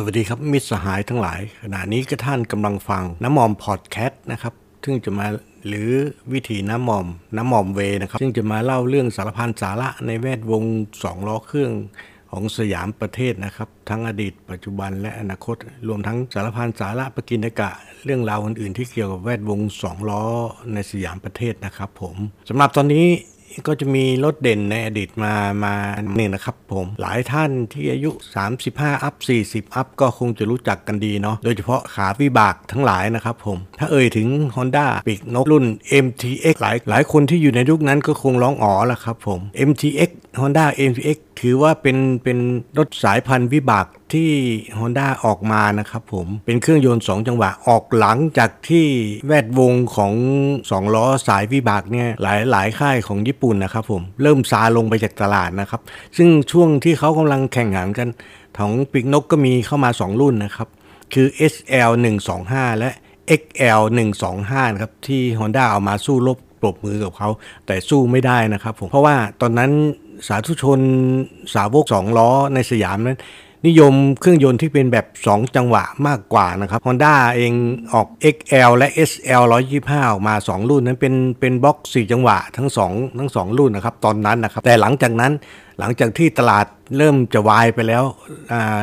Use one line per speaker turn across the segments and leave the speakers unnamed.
สวัสดีครับ มิตรสหายทั้งหลาย ขณะนี้ก็ท่านกำลังฟังน้ำมอมพอดแคสต์นะครับ ซึ่งจะมาหรือวิธีน้ำมอม น้ำมอมเวนะครับ ซึ่งจะมาเล่าเรื่องสารพันสาระในแวดวงสองล้อเครื่องของสยามประเทศนะครับ ทั้งอดีต ปัจจุบันและอนาคต รวมทั้งสารพันสาระประกินกะ เรื่องราวอื่นๆ ที่เกี่ยวกับแวดวงสองล้อในสยามประเทศนะครับ ผมสำหรับตอนนี้ ก็จะมีรถเด่นในอดีตมามาหนึ่งนะครับผมหลายท่านที่อายุ 35 อัพ 40 อัพ ก็คงจะรู้จักกันดีเนาะโดยเฉพาะขาวิบากทั้งหลายนะครับผม ถ้าเอ่ยถึง Honda ปีกนกรุ่น MTX หลายหลายคนที่อยู่ในยุคนั้นก็คงร้องอ๋อละครับผม MTX Honda MTX ถือว่าเป็นเป็นรถสายพันธุ์วิบากที่ Honda ออกมานะครับผมเป็นเครื่องยนต์ 2 จังหวะออกหลังจากที่แวดวงของ 2 ล้อสายวิบากเนี่ยหลายหลายค่ายของญี่ปุ่นนะครับผมเริ่มซาลงไปจากตลาดนะครับ ซึ่งช่วงที่เขากำลังแข่งขันกันของปีกนกก็มีเข้ามา 2 รุ่นนะครับ คือ SL 125และ XL 125นะครับที่ Honda เอามาสู้รบปรบมือกับเขา แต่สู้ไม่ได้นะครับผมเพราะว่าตอนนั้น สาธุชนสาวกสองล้อในสยามนั้นนิยมเครื่องยนต์ที่เป็นแบบ 2 จังหวะมากกว่านะครับ Honda เองออก XL และ SL 125 ออกมา 2 รุ่นนั้นเป็นเป็นบล็อก 4 จังหวะทั้ง 2 ทั้ง 2 รุ่นนะครับ ตอนนั้นนะครับ แต่หลังจากนั้นหลังจากที่ตลาดเริ่มจะวายไปแล้วอ่า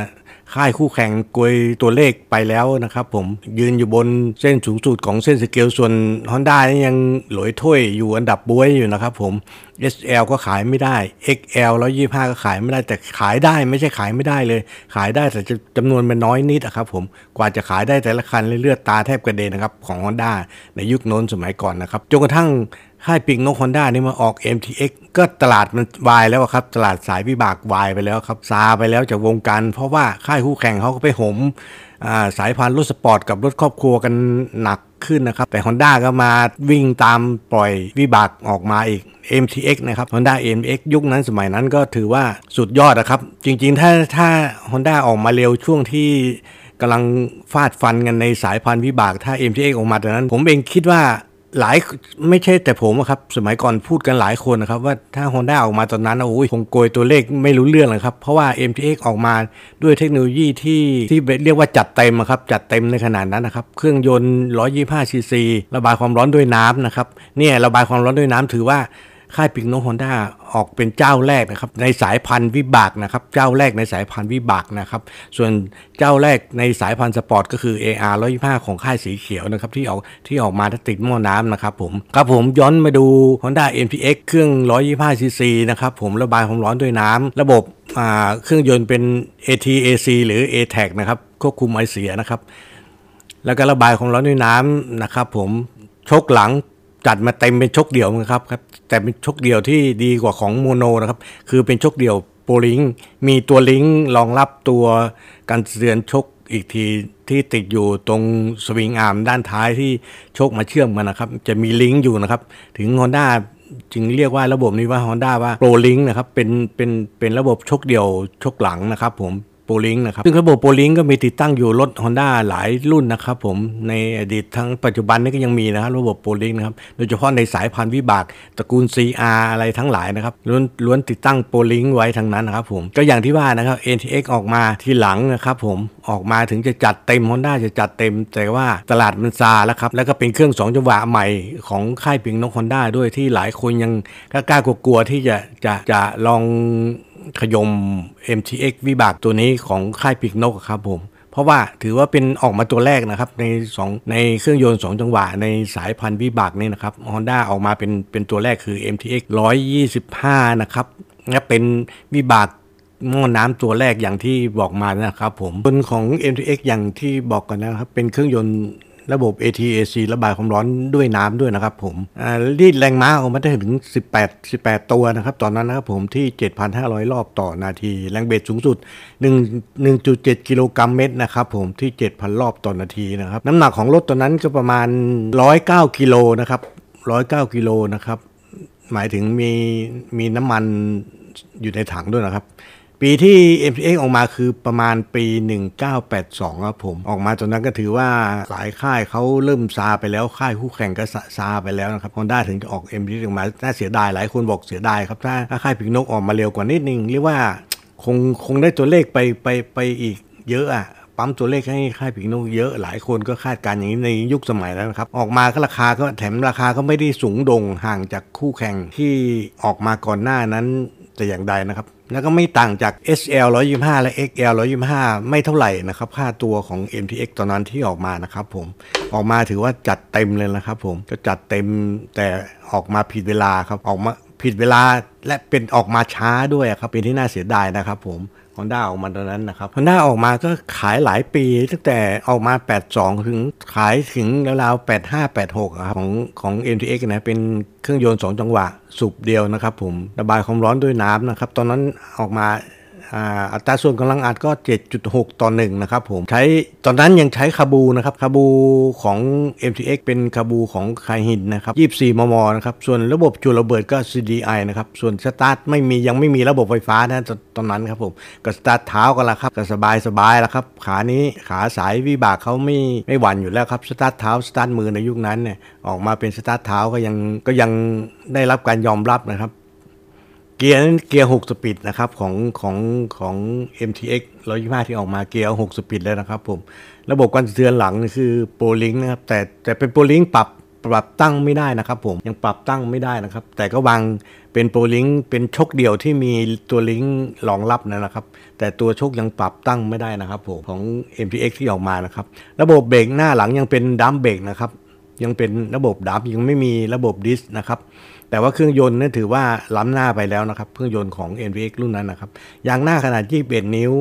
ค่ายคู่แข่งกวยตัวเลขไปแล้วนะครับผมยืนอยู่บนเส้นสูงสุดของเส้นสเกลส่วน Honda นี่ยังหลอยถ้วยอยู่อันดับบวยอยู่นะครับผม SL ก็ขายไม่ได้ XL 125ก็ขายไม่ได้แต่ขายได้ไม่ใช่ขายไม่ได้เลย ขายได้แต่จำนวนมันน้อยนิดอะครับผมกว่าจะขายได้แต่ละคันเลือดตาแทบกระเด็นนะครับของ Honda ในยุคโน้นสมัยก่อนนะครับจนกระทั่ง ค่ายปิงนกฮอนด้านี่มาออก MTX ก็ตลาดมันวายแล้วครับ ตลาดสายวิบากวายไปแล้วครับ ซาไปแล้วจากวงการ เพราะว่าค่ายคู่แข่งเขาก็ไปหมสายพันธุ์รถสปอร์ตกับรถครอบครัวกันหนักขึ้นนะครับ แต่ Honda ก็มาวิ่งตามปล่อยวิบากออกมาอีก MTX นะครับ Honda MX ยุคนั้นสมัยนั้นก็ถือว่าสุดยอดนะครับ จริงๆ ถ้าถ้า Honda ออกมาเร็วช่วงที่กำลังฟาดฟันกันในสายพันธุ์วิบากถ้า MTX ออกมาตอนนั้น ผมเองคิดว่า หลายไม่ใช่แต่ผมครับ สมัยก่อนพูดกันหลายคนนะครับ ว่าถ้า Honda ออกมาตอนนั้นโอ้ยคงโกยตัวเลขไม่รู้เรื่องเลยครับ เพราะว่า MTX ออกมาด้วยเทคโนโลยีที่ที่เรียกว่าจัดเต็มครับ จัดเต็มในขนาดนั้นนะครับ เครื่องยนต์ 125 ซีซี ระบายความร้อนด้วยน้ำนะครับ เนี่ยระบายความร้อนด้วยน้ำถือว่า ค่ายปิกโนฮอนด้าออกเป็นเจ้าแรกนะครับในสายพันธุ์วิบากนะครับเจ้าแรกในสายพันธุ์วิบากนะครับส่วนเจ้าแรกในสายพันธุ์สปอร์ตก็คือ AR 125 ของค่ายสีเขียวนะครับที่ออกที่ออกมาติดหม้อน้ำนะครับผมครับผมย้อนมาดู Honda MTX เครื่อง 125 cc นะครับผมระบายความร้อนด้วยน้ำระบบเครื่องยนต์เป็น ATAC หรือ ATAC นะครับควบคุมไอเสียนะครับแล้วก็ระบายความร้อนด้วยน้ำนะครับผมโช้คหลัง จัดมาเต็มเป็นโช้คเดี่ยวนะครับครับ แต่เป็นโช้คเดี่ยวที่ดีกว่าของ mono นะครับ คือเป็นชกเดี่ยวโปรลิงมีตัวลิงรองรับตัวการเตือนชกอีกทีที่ติดอยู่ตรงสวิงอาร์มด้านท้ายที่ชกมาเชื่อมกันนะครับ จะมีลิงก์อยู่นะครับ ถึง Honda จึงเรียกว่าระบบนี้ว่า Honda ว่า Pro Link นะครับ เป็นเป็นเป็นระบบชกเดี่ยวชกหลังนะครับผม โปลิงนะครับซึ่งระบบโปลิงก็มีติดตั้งอยู่รถ Honda หลายรุ่นนะครับผมในอดีตทั้งปัจจุบันนี้ก็ยังมีนะครับระบบโปลิงนะครับโดยเฉพาะในสายพันธุ์วิบากตระกูล CR อะไรทั้งหลายนะครับล้วนล้วนติดตั้งโปลิงไว้ทั้งนั้นนะครับผมก็อย่างที่ว่านะครับ NTX ออกมาทีหลังนะครับผมออกมาถึงจะจัดเต็ม Honda จะจัดเต็ม แต่ว่าตลาดมันซาแล้วครับแล้วก็เป็นเครื่อง2จังหวะใหม่ของค่ายปิงนกฮอนด้าด้วยที่หลายคนยังกล้ากลัวๆที่จะจะจะลอง ขยม MTX วิบากตัวนี้ของค่ายปีกนกครับผม เพราะว่าถือว่าเป็นออกมาตัวแรกนะครับ ใน2ในเครื่องยนต์ 2 จังหวะ ในสายพันธุ์วิบากนี่นะครับ Honda ออกมาเป็นเป็นตัวแรกคือ MTX 125 นะครับและเป็นวิบากหม้อน้ำตัวแรกอย่างที่บอกมานะครับผมบนของ MTX อย่างที่บอกกันนะครับ เป็นเครื่องยนต์ ระบบ ATAC ระบายความร้อนด้วยน้ำด้วยนะครับผมรีดแรงม้าออกมาได้ถึง 18 18 ตัวนะครับตอนนั้นนะครับผมที่ 7,500 รอบต่อนาที แรงเบสสูงสุด 1 1.7 กิโลกรัมเมตรนะครับผมที่ 7,000 รอบต่อนาทีนะครับน้ำหนักของรถตัวนั้นก็ประมาณ 109 กิโลนะครับ 109 กิโลนะครับหมายถึงมีมีน้ำมันอยู่ในถังด้วยนะครับ ปีที่ MTX ออกมาคือประมาณปี 1982 ครับผม ออกมาตอนนั้นก็ถือว่าหลายค่ายเขาเริ่มซาไปแล้วค่ายคู่แข่งก็ซาไปแล้วนะครับฮอนด้าถึงจะออก MTX ออกมาน่าเสียดายหลายคนบอกเสียดายครับถ้าถ้าค่ายพิกนกออกมาเร็วกว่านิดนึงเรียกว่าคงคงได้ตัวเลขไปไปไปอีกเยอะอะปั๊มตัวเลขให้ค่ายปีกนกเยอะหลายคนก็คาดการณ์อย่างนี้ในยุคสมัยแล้วนะครับ ออกมาก็ราคาก็แถมราคาก็ไม่ได้สูงดงห่างจากคู่แข่งที่ออกมาก่อนหน้านั้น แต่อย่างใดนะครับ แล้วก็ไม่ต่างจาก SL 125 และ XL 125 ไม่เท่าไหร่นะครับค่าตัวของ MTX ตอนนั้นที่ออกมานะครับผมออกมาถือว่าจัดเต็มเลยนะครับผมก็จัดเต็มแต่ออกมาผิดเวลาครับออกมาผิดเวลาและเป็นออกมาช้าด้วยครับเป็นที่น่าเสียดายนะครับผม ฮอนด้าออกมาตอนนั้นนะครับฮอนด้าออกมาก็ขายหลายปี ตั้งแต่ออกมา 82 ถึงขายถึงราวๆ 85 86 ครับของของ MTX นะเป็นเครื่องยนต์ 2 จังหวะ สูบเดียวนะครับผมระบายความร้อนด้วยน้ำนะครับ ตอนนั้นออกมา อัตราส่วนกำลังอัดก็ 7.6 ต่อ1นะครับผมใช้ตอนนั้นยังใช้คาบูนะครับคาบูของ MTX เป็นคาร์บูของ Keihin นะครับ24 มมนะครับส่วนระบบจุลระเบิดก็ CDI นะครับส่วนสตาร์ทไม่มียังไม่มีระบบไฟฟ้านะตอนนั้นครับผมก็สตาร์ทเท้ากันละครับก็สบายสบายแล้วครับขานี้ขาสายวิบากเขาไม่ไม่หวั่นอยู่แล้วครับสตาร์ทเท้าสตาร์ทมือในยุคนั้นเนี่ยออกมาเป็นสตาร์ทเท้าก็ยังก็ยังได้รับการยอมรับนะครับ เกียร์นั้นเกียร์ 6 speed นะครับของของของ MTX 125 ที่ออกมาเกียร์ 6 speed แล้วนะครับผม ระบบการเตือนหลังนี่คือโปรลิงนะครับแต่แต่เป็นโปรลิงปรับปรับตั้งไม่ได้นะครับผมยังปรับตั้งไม่ได้นะครับ แต่ก็วางเป็นโปรลิงเป็นชกเดี่ยวที่มีตัวลิงรองรับนะครับ แต่ตัวชกยังปรับตั้งไม่ได้นะครับผมของ MTX ที่ออกมานะครับ ระบบเบรกหน้าหลังยังเป็นดัมเบรกนะครับยังเป็นระบบดับยังไม่มีระบบดิสนะครับ แต่ว่าเครื่องยนต์นี่ถือว่าล้ำหน้าไปแล้วนะครับ เครื่องยนต์ของ NVX รุ่นนั้นนะครับ ยางหน้าขนาด 21 นิ้ว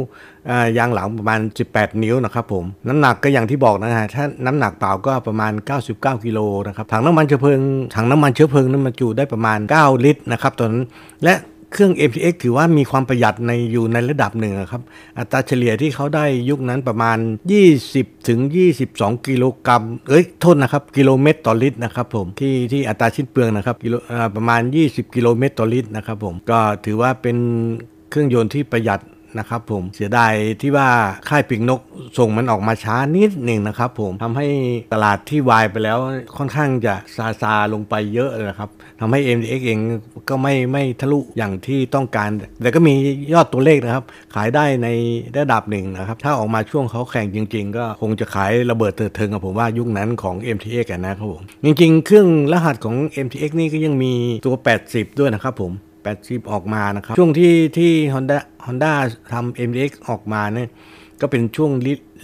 ยางหลังประมาณ 18 นิ้วนะครับผม น้ำหนักก็อย่างที่บอกนะฮะ ถ้าน้ำหนักเปล่าก็ประมาณ 99 กิโลนะครับ ถังน้ำมันเชื้อเพลิง ถังน้ำมันเชื้อเพลิงนั้นมาจุได้ประมาณ 9 ลิตรนะครับตอนนั้นและ เครื่อง MTX ถือว่ามีความประหยัดในอยู่ในระดับหนึ่งครับ อัตราเฉลี่ยที่เขาได้ยุคนั้นประมาณ 20 ถึง 22 กิโลกรัม เอ้ย โทษนะครับ กิโลเมตรต่อลิตรนะครับผม ที่ที่อัตราชิ้นเปลืองนะครับกิโลประมาณ 20 กิโลเมตรต่อลิตรนะครับผม ก็ถือว่าเป็นเครื่องยนต์ที่ประหยัด นะครับผมเสียดายที่ว่าค่ายปีกนกส่งมันออกมาช้านิดหนึ่งนะครับผมทำให้ตลาดที่วายไปแล้วค่อนข้างจะซาซาลงไปเยอะเลยครับทำให้ MDX เองก็ไม่ไม่ทะลุอย่างที่ต้องการ แต่ก็มียอดตัวเลขนะครับ ขายได้ในระดับหนึ่งนะครับ ถ้าออกมาช่วงเขาแข่งจริง ๆ ก็คงจะขายระเบิดเถิดเทิงกับผมว่ายุคนั้นของ MTX นะครับผมจริง ๆ เครื่องรหัสของ MTX นี่ก็ยังมีตัว 80 ด้วยนะครับผม 80 ออกมานะครับ ช่วงที่ที่ Honda Honda ทำ MTX ออกมาเนี่ยก็เป็นช่วง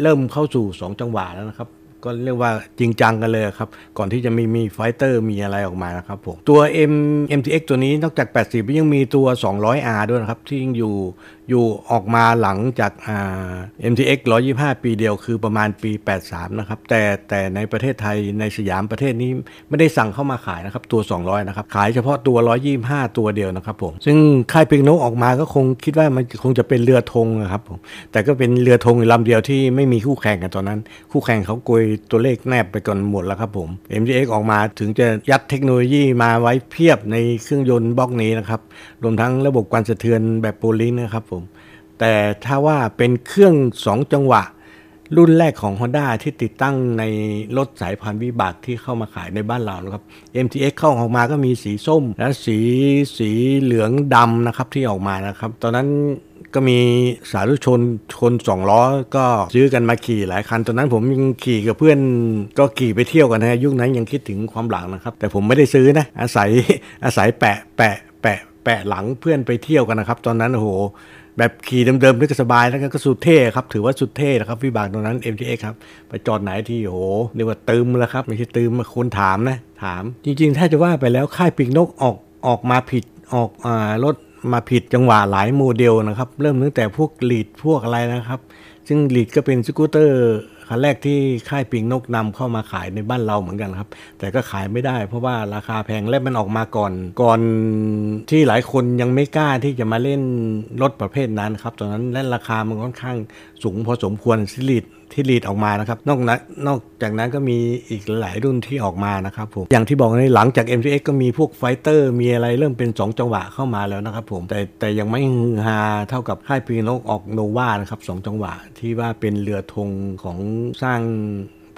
เริ่มเข้าสู่ 2 จังหวะแล้วนะครับ ก็เรียกว่าจริงจังกันเลยครับ ก่อนที่จะมีมี Fighter มีอะไรออกมานะครับผมตัว M MTX ตัวนี้นอกจาก 80 ยังมีตัว 200R ด้วยนะครับ ที่ยังอยู่ อยู่ออกมาหลังจากอ่า MTX 125 ปีเดียวคือประมาณปี 83 นะครับ แต่แต่ในประเทศไทยในสยามประเทศนี้ไม่ได้สั่งเข้ามาขายนะครับตัว 200 นะครับ ขายเฉพาะตัว 125 ตัวเดียวนะครับผม ซึ่งค่ายพิงโนออกมาก็คงคิดว่ามันคงจะเป็นเรือธงนะครับผม แต่ก็เป็นเรือธงลำเดียวที่ไม่มีคู่แข่งกันตอนนั้น คู่แข่งเขาโกยตัวเลขแนบไปก่อนหมดแล้วครับผม MTX ออกมาถึงจะยัดเทคโนโลยีมาไว้เพียบในเครื่องยนต์บล็อกนี้นะครับรวมทั้งระบบการสะเทือนแบบโปลิงนะครับผม แต่ถ้าว่าเป็นเครื่อง 2 จังหวะ รุ่นแรกของ Honda ที่ติดตั้งในรถสายพันธุ์วิบากที่เข้ามาขายในบ้านเรานะครับ MTX เข้าออกมาก็มีสีส้ม และสีสีเหลืองดำนะครับที่ออกมานะครับ ตอนนั้นก็มีสาธุชนชนสองล้อก็ซื้อกันมาขี่หลายคัน ตอนนั้นผมยังขี่กับเพื่อนก็ขี่ไปเที่ยวกันนะยุคนั้นยังคิดถึงความหลังนะครับ แต่ผมไม่ได้ซื้อนะ อาศัยอาศัยแปะแปะแปะ แปะหลังเพื่อนไปเที่ยวกันนะครับ ตอนนั้นโอ้โห แบบขี่เดิมๆนี่ก็สบายแล้วก็สุดเท่ครับ ถือว่าสุดเท่นะครับวิบากตรงนั้น MTX ครับ ไปจอดไหนที่โอ้โหเรียกว่าตืมแล้วครับ ไม่ใช่ตืมมาคนถามนะ ถาม จริงๆ ถ้าจะว่าไปแล้วค่ายปีกนกออกออกมาผิดออกอ่ารถมาผิดจังหวะหลายโมเดลนะครับ เริ่มตั้งแต่พวก Lead พวกอะไรนะครับ ซึ่ง Lead ก็เป็นสกูตเตอร์ คันแรกที่ค่ายปีกนกนำเข้ามาขายในบ้านเราเหมือนกันครับ แต่ก็ขายไม่ได้ เพราะว่าราคาแพงและมันออกมาก่อน ก่อนที่หลายคนยังไม่กล้าที่จะมาเล่นรถประเภทนั้นครับตอนนั้นและราคามันค่อนข้างสูงพอสมควรซิลิด ที่ Lead ออกมานะครับนอกนั้นนอกจากนั้นก็มีอีกหลายรุ่นที่ออกมานะครับผมอย่างที่บอกในหลังจาก MTX ก็มีพวก Fighter มีอะไรเริ่มเป็น 2 จังหวะเข้ามาแล้วนะครับผมแต่แต่ยังไม่ฮือฮาเท่ากับค่ายปีกนกออก Nova นะครับ2จังหวะที่ว่าเป็นเรือธงของสร้าง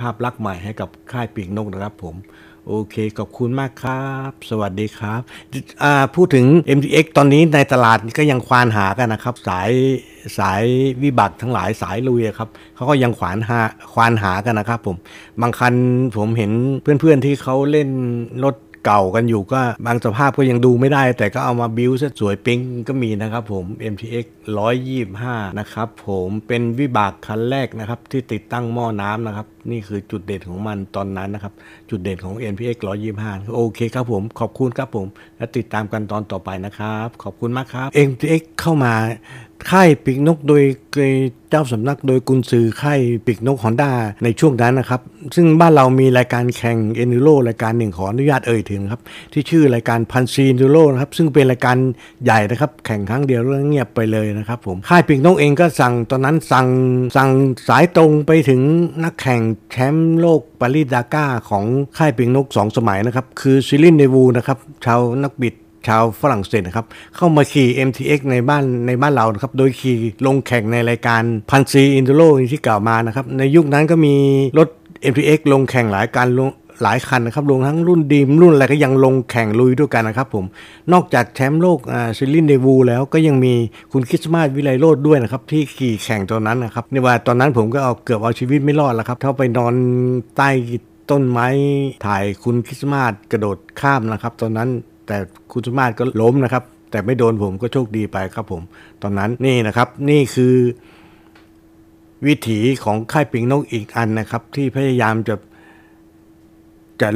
ภาพลักษณ์ใหม่ให้กับค่ายปีกนกนะครับผม โอเค ขอบคุณมากครับ สวัสดีครับ พูดถึง MTX ตอนนี้ในตลาดก็ยังควานหากันนะครับ สายสายวิบัติทั้งหลายสายลุยครับเขาก็ยังขวานหาควานหากันนะครับผม บางคันผมเห็นเพื่อนๆที่เขาเล่นรถเก่ากันอยู่ก็บางสภาพก็ยังดูไม่ได้ แต่ก็เอามาบิวซะสวยปิ๊งก็มีนะครับผม MTX 125 นะครับผมเป็นวิบากคันแรกนะครับ ที่ติดตั้งหม้อน้ำนะครับนี่คือจุดเด่นของมันตอนนั้นนะครับ จุดเด่นของ NPX 125 โอเคครับผม ขอบคุณครับผม และติดตามกันตอนต่อไปนะครับ ขอบคุณมากครับ NPX เข้ามาค่ายปีกนกโดยเจ้าสำนักโดยกุนซือค่ายปีกนกฮอนด้าในช่วงนั้นนะครับ ซึ่งบ้านเรามีรายการแข่งเอนิโรรายการหนึ่งขออนุญาตเอ่ยถึงครับ ที่ชื่อรายการพันซี enduro นะครับ ซึ่งเป็นรายการใหญ่นะครับ แข่งครั้งเดียวแล้วเงียบไปเลยนะครับผมค่ายปีกนกเองก็สั่งตอนนั้นสั่งสั่งสายตรงไปถึงนักแข่งแชมป์โลกปารีสดาการ์ของค่ายเปียงนกสองสมัยนะครับ คือ Cyril Neveu นะครับ ชาวนักบิดชาวฝรั่งเศสนะครับ เข้ามาขี่ MTX ในบ้านในบ้านเรานะครับ โดยขี่ลงแข่งในรายการพันซี enduro ที่กล่าวมานะครับ ในยุคนั้นก็มีรถ MTX ลงแข่งหลายการลง หลายคันนะครับรวมทั้งรุ่นดีมรุ่นอะไรก็ยังลงแข่งลุยด้วยกันนะครับผม นอกจากแชมป์โลกซิลินเดวูแล้วก็ยังมีคุณคริสมาสวิไลโรดด้วยนะครับ ที่ขี่แข่งตอนนั้นนะครับในว่าตอนนั้นผมก็เอาเกือบเอาชีวิตไม่รอดแล้วครับเท่าไปนอนใต้ต้นไม้ถ่ายคุณคริสมาสกระโดดข้ามนะครับ ตอนนั้นแต่คุณสมาตรก็ล้มนะครับแต่ไม่โดนผมก็โชคดีไปครับผม ตอนนั้นนี่นะครับนี่คือวิถีของค่ายปิงนกอีกอันนะครับ ที่พยายามจะ จะ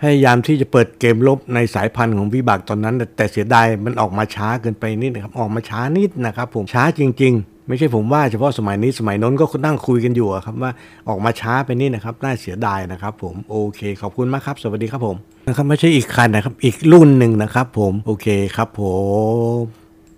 พยายามที่จะเปิดเกมลบในสายพันธุ์ของวิบากตอนนั้น แต่เสียดายมันออกมาช้าเกินไปนิดนะครับออกมาช้านิดนะครับผมช้าจริง ๆ ไม่ใช่ผมว่าเฉพาะสมัยนี้สมัยน้นก็นั่งคุยกันอยู่ครับว่าออกมาช้าไปนิดนะครับน่าเสียดายนะครับ ผมโอเค ขอบคุณมากครับ สวัสดีครับผมนะครับไม่ใช่อีกคันนะครับอีกรุ่นหนึ่งนะครับ ผมโอเคครับผม